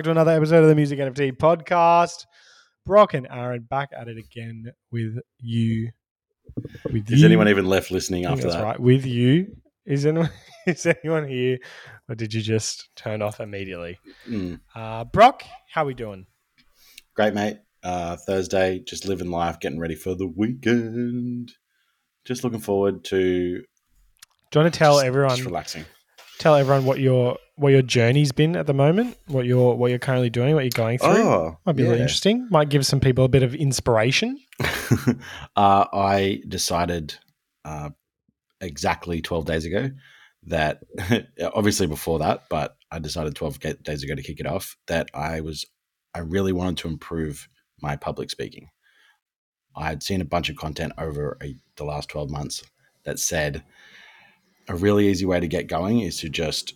back to another episode of the Music NFT podcast. Brock and Aaron back at it again with you. With Is you. anyone even left listening after that's that? Right, with you. Is anyone is anyone here, or did you just turn off immediately? Mm. Uh, Brock, how we doing? Great, mate. Uh, Thursday, just living life, getting ready for the weekend. Just looking forward to. Do you want to tell everyone? Just relaxing tell everyone what your what your journey's been at the moment, what you're what you're currently doing, what you're going through. Oh, might be yeah. really interesting. Might give some people a bit of inspiration. uh, I decided uh, exactly twelve days ago that obviously before that, but I decided twelve days ago to kick it off that I was I really wanted to improve my public speaking. I had seen a bunch of content over a, the last twelve months that said a really easy way to get going is to just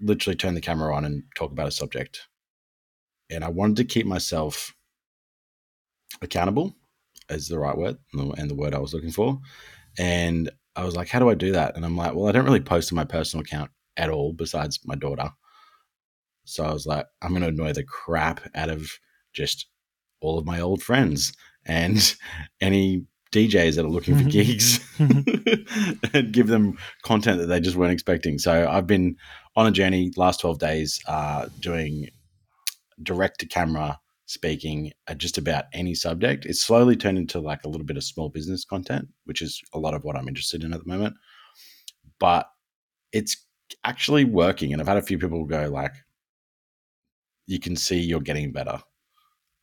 literally turn the camera on and talk about a subject. And I wanted to keep myself accountable, is the right word and the word I was looking for. And I was like, how do I do that? And I'm like, well, I don't really post to my personal account at all, besides my daughter. So I was like, I'm going to annoy the crap out of just all of my old friends and any DJs that are looking for gigs and give them content that they just weren't expecting. So I've been on a journey last 12 days uh, doing direct to camera speaking at just about any subject. It's slowly turned into like a little bit of small business content, which is a lot of what I'm interested in at the moment. But it's actually working. And I've had a few people go like, you can see you're getting better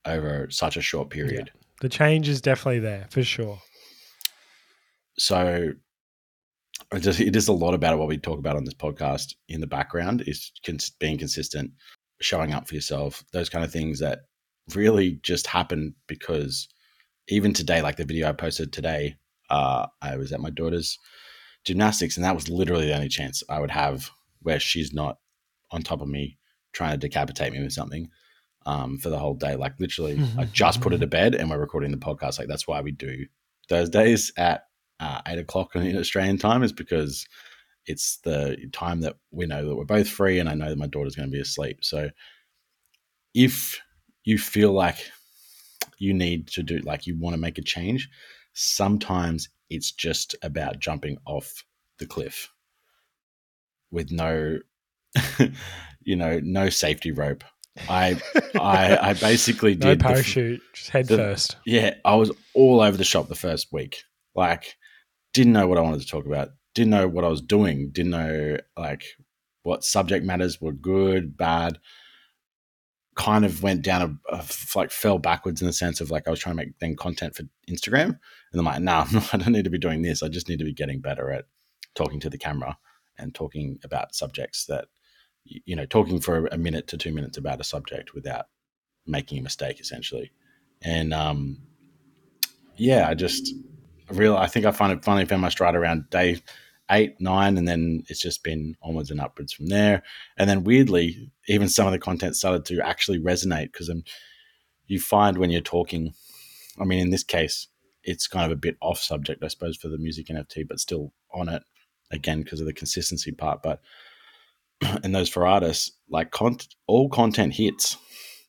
over such a short period. Yeah. The change is definitely there for sure. So it just it is a lot about what we talk about on this podcast in the background is being consistent, showing up for yourself, those kind of things that really just happen because even today, like the video I posted today, uh, I was at my daughter's gymnastics, and that was literally the only chance I would have where she's not on top of me trying to decapitate me with something um, for the whole day. Like literally, I just put her to bed and we're recording the podcast. Like that's why we do Thursdays at uh, eight o'clock in Australian time, is because it's the time that we know that we're both free, and I know that my daughter's going to be asleep. So if you feel like you need to do, like you want to make a change, sometimes it's just about jumping off the cliff with no, you know, no safety rope I I, I basically did no parachute, the, just head the, first. Yeah, I was all over the shop the first week. Like, didn't know what I wanted to talk about. Didn't know what I was doing. Didn't know like what subject matters were good, bad. Kind of went down a, a like fell backwards in the sense of like I was trying to make then content for Instagram, and I'm like, no, nah, I don't need to be doing this. I just need to be getting better at talking to the camera and talking about subjects that you know, talking for a minute to two minutes about a subject without making a mistake, essentially. And um, yeah, I just real. I think I finally found my stride around day eight, nine, and then it's just been onwards and upwards from there. And then weirdly, even some of the content started to actually resonate because um, you find when you're talking. I mean, in this case, it's kind of a bit off subject, I suppose, for the music NFT, but still on it again because of the consistency part. But and those for artists, like con- all content hits.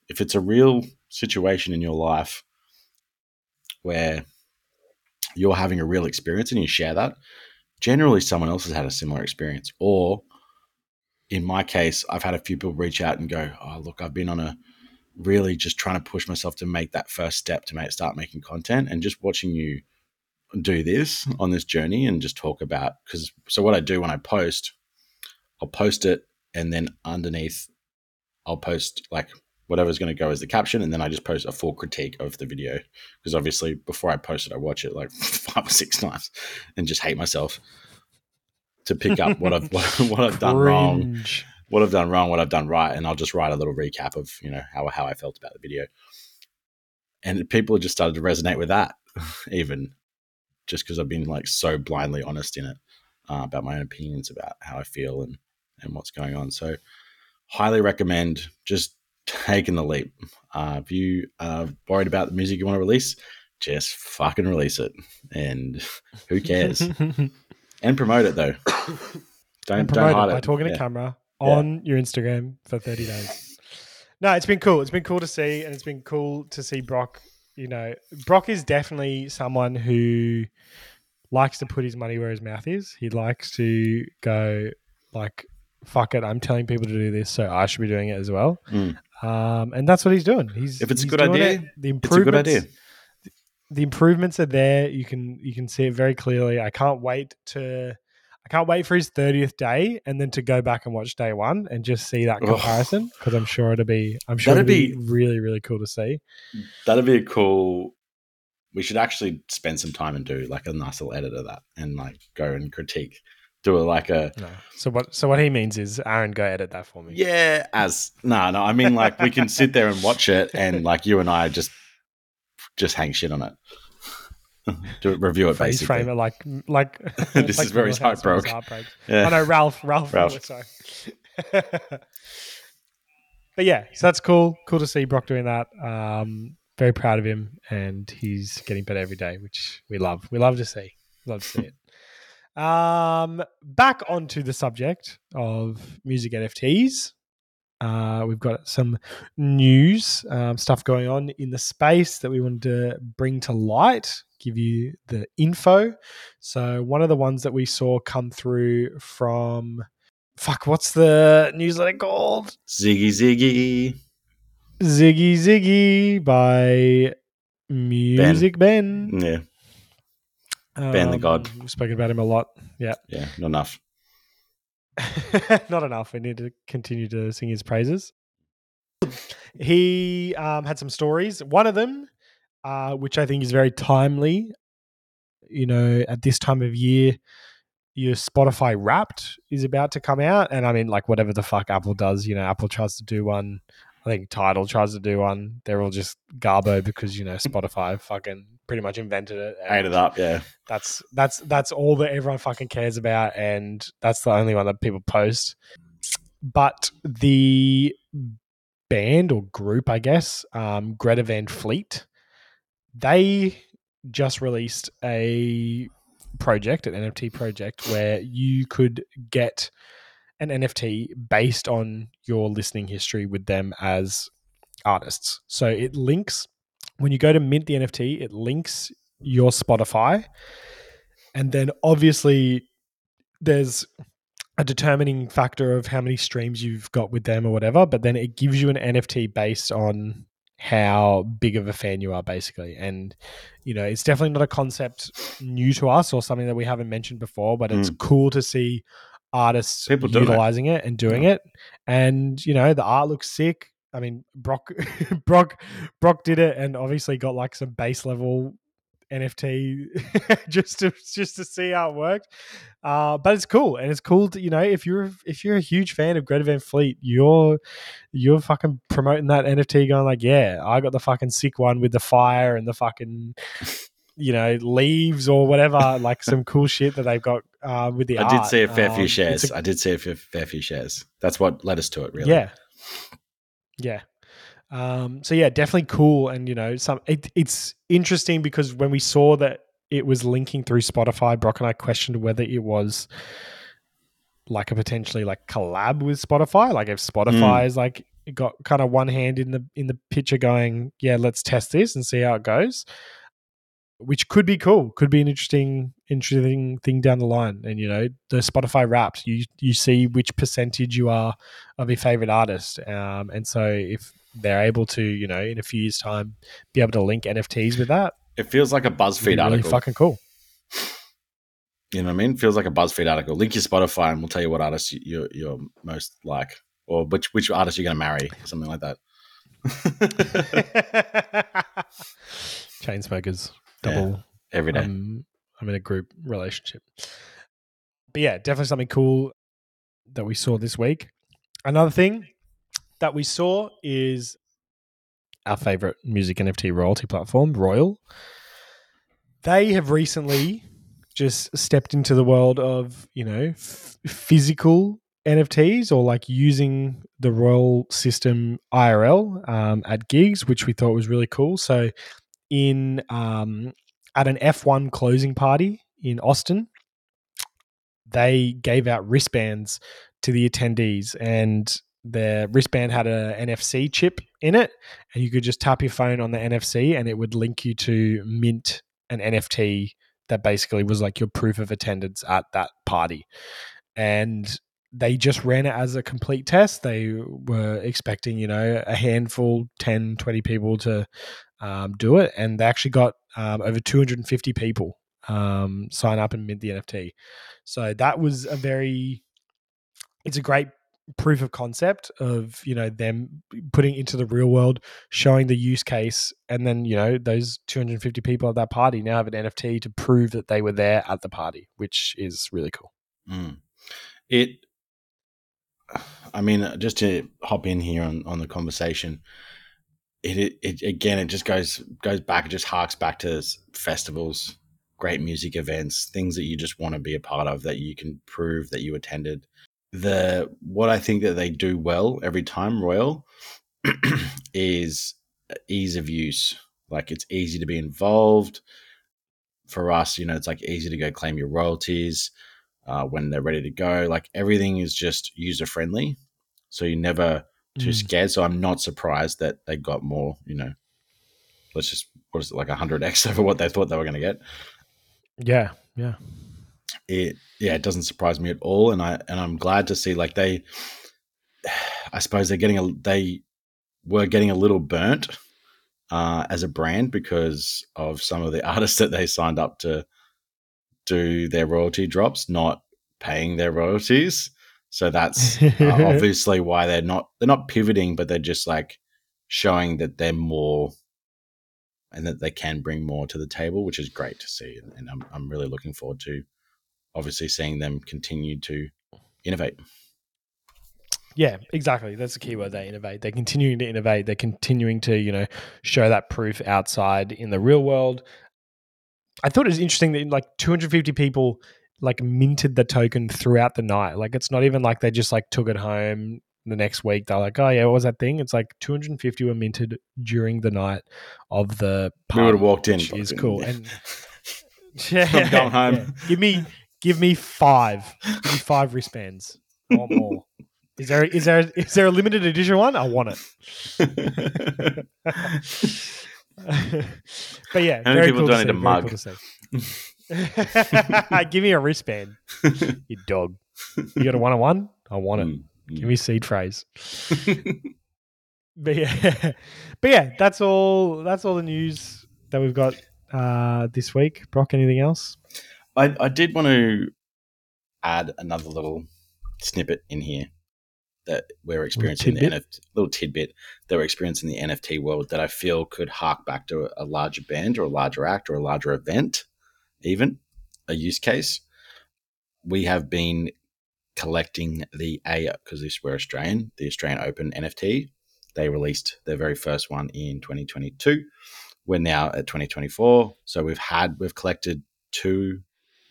If it's a real situation in your life where you're having a real experience and you share that, generally someone else has had a similar experience. Or in my case, I've had a few people reach out and go, Oh, look, I've been on a really just trying to push myself to make that first step to make start making content and just watching you do this on this journey and just talk about because so what I do when I post I'll post it and then underneath I'll post like whatever's going to go as the caption and then I just post a full critique of the video. Because obviously before I post it I watch it like five or six times and just hate myself to pick up what I've what, what I've done wrong what I've done wrong what I've done right and I'll just write a little recap of you know how how I felt about the video. And people have just started to resonate with that even just because I've been like so blindly honest in it uh, about my own opinions about how I feel and and what's going on. So, highly recommend just taking the leap. Uh, if you are worried about the music you want to release, just fucking release it, and who cares? and promote it though. Don't don't hide it by talking yeah. to camera on yeah. your Instagram for thirty days. No, it's been cool. It's been cool to see, and it's been cool to see Brock. You know, Brock is definitely someone who likes to put his money where his mouth is. He likes to go like, "Fuck it, I'm telling people to do this, so I should be doing it as well." Mm. Um, and that's what he's doing. He's If it's a good idea, it. the It's a good improvements, idea. the improvements are there. You can you can see it very clearly. I can't wait to I can't wait for his thirtieth day and then to go back and watch day one and just see that comparison because I'm sure it'll be I'm sure That'd it'll be, be- really really cool to see. That'd be a cool. We should actually spend some time and do like a nice little edit of that and like go and critique. Do it like a No. So what so what he means is Aaron go edit that for me. yeah. As no, no. I mean, like we can sit there and watch it, and like you and I just just hang shit on it. do it, review it Face basically. frame it like like This like is very his Little heart House when his broke. heart breaks. Yeah. Oh no, Ralph, Ralph, Ralph. Sorry. but yeah, so that's cool. Cool to see Brock doing that. Um, very proud of him, and he's getting better every day, which we love. We love to see. Love to see it. Um, back onto the subject of music NFTs. Uh, we've got some news um, stuff going on in the space that we wanted to bring to light, give you the info. So, one of the ones that we saw come through from fuck, what's the newsletter called? Ziggy Ziggy. Ziggy Ziggy by Music Ben. Yeah, Ben the God. Um, We've spoken about him a lot. Yeah. yeah, not enough. Not enough. We need to continue to sing his praises. He um, had some stories. One of them, uh, which I think is very timely, you know, at this time of year, your Spotify Wrapped is about to come out, and I mean, like whatever the fuck Apple does, you know, Apple tries to do one. I think Tidal tries to do one. They're all just garbo because you know Spotify fucking pretty much invented it. Ate it up. Yeah, that's that's that's all that everyone fucking cares about, and that's the only one that people post. But the band or group, I guess, um, Greta Van Fleet, they just released a project, an NFT project, where you could get an NFT based on your listening history with them as artists. So it links when you go to mint the NFT, it links your Spotify. And then obviously there's a determining factor of how many streams you've got with them or whatever, but then it gives you an NFT based on how big of a fan you are basically. And you know, it's definitely not a concept new to us or something that we haven't mentioned before, but it's mm. cool to see artists People it. utilizing it. and doing it. And you know, the art looks sick. I mean, Brock Brock Brock did it and obviously got like some base level NFT just to just to see how it worked. Uh, but it's cool, and it's cool to you know if you're if you're a huge fan of Greta Van Fleet, you're you're fucking promoting that NFT, going like, yeah, I got the fucking sick one with the fire and the fucking you know leaves or whatever, like some cool shit that they've got uh, with the I art. did see a fair Um, few shares. a- I did see a fair, fair few shares. That's what led us to it. Really. Yeah. Yeah. Um, so yeah, definitely cool. And you know, some it, it's interesting because when we saw that it was linking through Spotify, Brock and I questioned whether it was like a potentially like collab with Spotify. Like if Spotify is like got kind of one hand in the in the picture going, yeah, let's test this and see how it goes. Which could be cool, could be an interesting, interesting thing down the line. And you know, the Spotify Wrapped, you you see which percentage you are of your favorite artist. Um, and so if they're able to, you know, in a few years' time, be able to link NFTs with that, It feels like a BuzzFeed really article. fucking cool. You know what I mean? Feels like a BuzzFeed article. Link your Spotify, and we'll tell you what artist you- you're, you're most like, or which which artist you're going to marry, something like that. Chain smokers, Yeah, double. Every day. Um, I'm in a group relationship. But yeah, definitely something cool that we saw this week. Another thing that we saw is our favorite music NFT royalty platform, Royal. They have recently just stepped into the world of, you know, f- physical NFTs or like using the Royal system IRL um, at gigs, which we thought was really cool. So, in um, at an F1 closing party in Austin, they gave out wristbands to the attendees, and the wristband had a NFC chip in it, and you could just tap your phone on the NFC, and it would link you to mint an NFT that basically was like your proof of attendance at that party. And they just ran it as a complete test. They were expecting, you know, a handful, 10, 20 people to um, do it. And they actually got um, over 250 people um, sign up and mint the NFT. So that was a very, it's a great proof of concept of you know them putting into the real world showing the use case and then you know those 250 people at that party now have an nft to prove that they were there at the party which is really cool Mm. It, I mean, just to hop in here on, on the conversation, it, it, it again, it just goes goes back, it just harks back to festivals, great music events, things that you just want to be a part of that you can prove that you attended. The what I think that they do well every time, Royal, is ease of use. Like it's easy to be involved. For us, you know, it's like easy to go claim your royalties uh, when they're ready to go. Like everything is just user friendly, so you're never too Mm. scared. So I'm not surprised that they got more. You know, let's just what is it like hundred x over what they thought they were going to get. yeah yeah It yeah, it doesn't surprise me at all, and I and I'm glad to see like they. I suppose they're getting a they were getting a little burnt uh, as a brand because of some of the artists that they signed up to do their royalty drops, not paying their royalties. So that's uh, obviously why they're not they're not pivoting, but they're just like showing that they're more and that they can bring more to the table, which is great to see. And, and I'm I'm really looking forward to obviously seeing them continue to innovate. Yeah, exactly. That's the key word. They innovate. They're continuing to innovate. They're continuing to, you know, show that proof outside in the real world. I thought it was interesting that like 250 people like minted the token throughout the night. Like it's not even like they just like took it home the next week. They're like, oh yeah, what was that thing? It's like 250 were minted during the night of the party. We would have walked in. is cool. And yeah, I'm going home. yeah. Give me, give me five. Give me five wristbands. I want more. Is there is there is there a limited edition one? I want it. but yeah, How many very people cool donate see, a mug? cool. Give me a wristband, you dog. You got a one on one? I want it. Mm, Give me seed phrase. But yeah, but yeah, that's all. That's all the news that we've got uh, this week. Brock, anything else? I, I did want to add another little snippet in here that we're experiencing the? NFT little tidbit that we're experiencing in the NFT world that I feel could hark back to a larger band or a larger act or a larger event, even a use case. We have been collecting the A because this we're Australian, the Australian Open NFT. They released their very first one in 2022. We're now at 2024, so we've had we've collected two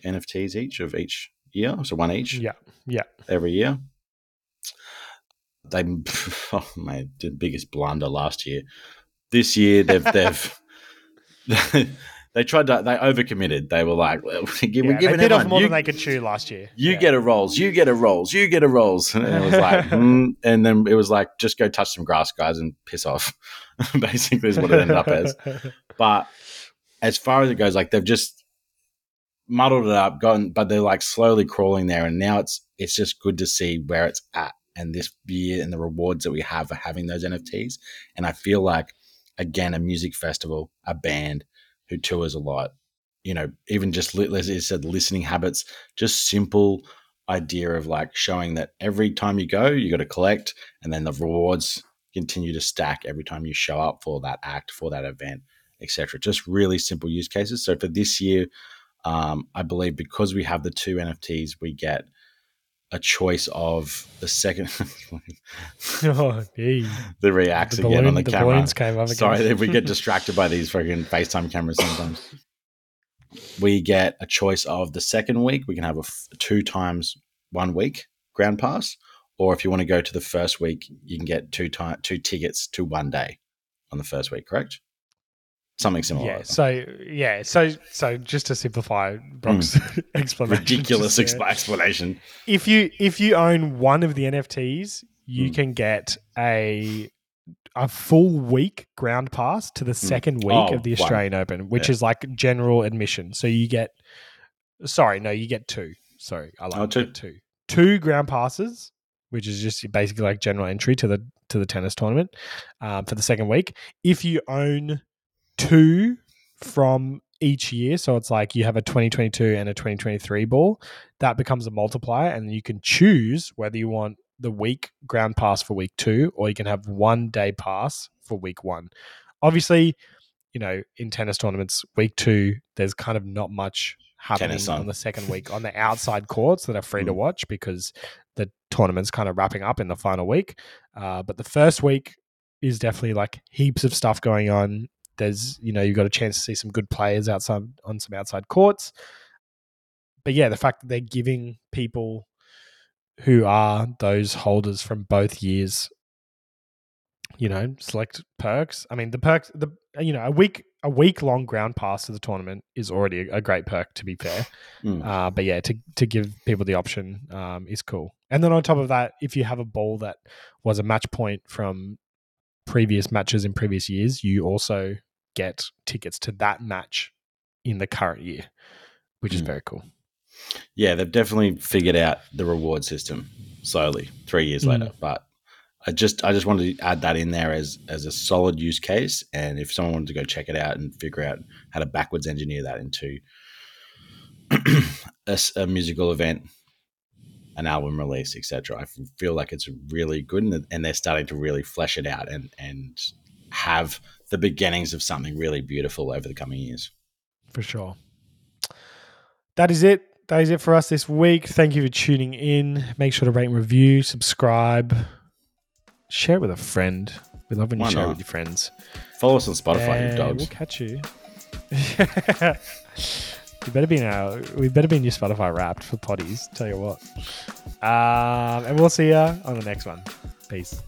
NFTs each of each year, so one each Yeah, yeah. every year. They, oh, made the biggest blunder last year. This year they've they've they tried to they overcommitted. They were like, well, we're yeah giving they bit off more you, than they could chew last year. you Yeah. get a rolls, you get a rolls, you get a rolls, and it was like, mm, and then it was like, just go touch some grass, guys, and piss off. Basically, is what it ended up as. But as far as it goes, like they've just muddled it up, gone, but they're like slowly crawling there, and now it's it's just good to see where it's at, and this year and the rewards that we have for having those NFTs. And I feel like again, a music festival, a band who tours a lot, you know, even just as you said, listening habits, just simple idea of like showing that every time you go, you got to collect, and then the rewards continue to stack every time you show up for that act, for that event, etc. Just really simple use cases. So for this year, um, I believe because we have the two NFTs, we get a choice of the second. oh, the reacts The, again on the, the camera. came up again. Sorry that we get distracted by these fucking FaceTime cameras sometimes. We get a choice of the second week. We can have a f- two times one week ground pass, or if you want to go to the first week, you can get two time two tickets to one day on the first week. Correct? Something similar. yeah. So yeah. So so just to simplify Brock's explanation, ridiculous expla- explanation. if you if you own one of the NFTs, you Mm. can get a a full week ground pass to the second week Oh, of the. Australian Open, which Yeah. is like general admission. So you get, sorry, no, you get two. Sorry, I like Oh, two. two. Two ground passes, which is just basically like general entry to the to the tennis tournament um, for the second week. If you own two from each year, so it's like you have a 2022 and a 2023 ball, that becomes a multiplier, and you can choose whether you want the week ground pass for week two, or you can have one day pass for week one. Obviously, you know, in tennis tournaments, week two, there's kind of not much happening Tennis on. on. the second week on the outside courts that are free to Mm. watch because the tournament's kind of wrapping up in the final week. Uh, but the first week is definitely like heaps of stuff going on. There's, you know, you've got a chance to see some good players outside on some outside courts. But yeah, the fact that they're giving people who are those holders from both years, you know, select perks. I mean, the perks, the you know, a week a week long ground pass to the tournament is already a, great perk. To be fair, Mm. uh, but yeah, to to give people the option um, is cool. And then on top of that, if you have a ball that was a match point from previous matches in previous years, you also get tickets to that match in the current year, which is Mm. very cool. Yeah, they've definitely figured out the reward system slowly, three years Mm. later. But I just I just wanted to add that in there as as a solid use case. And if someone wanted to go check it out and figure out how to backwards engineer that into a musical event, an album release, etc., I feel like it's really good, and, and they're starting to really flesh it out and and have the beginnings of something really beautiful over the coming years. for sure. That is it. That is it for us this week. Thank you for tuning in. Make sure to rate and review, subscribe, share it with a friend. We love when you Why share it not? with your friends. Follow us on Spotify, you dogs. We'll catch you. we better be in our. We better be in your Spotify Wrapped for potties. Tell you what. Um, and we'll see you on the next one. Peace.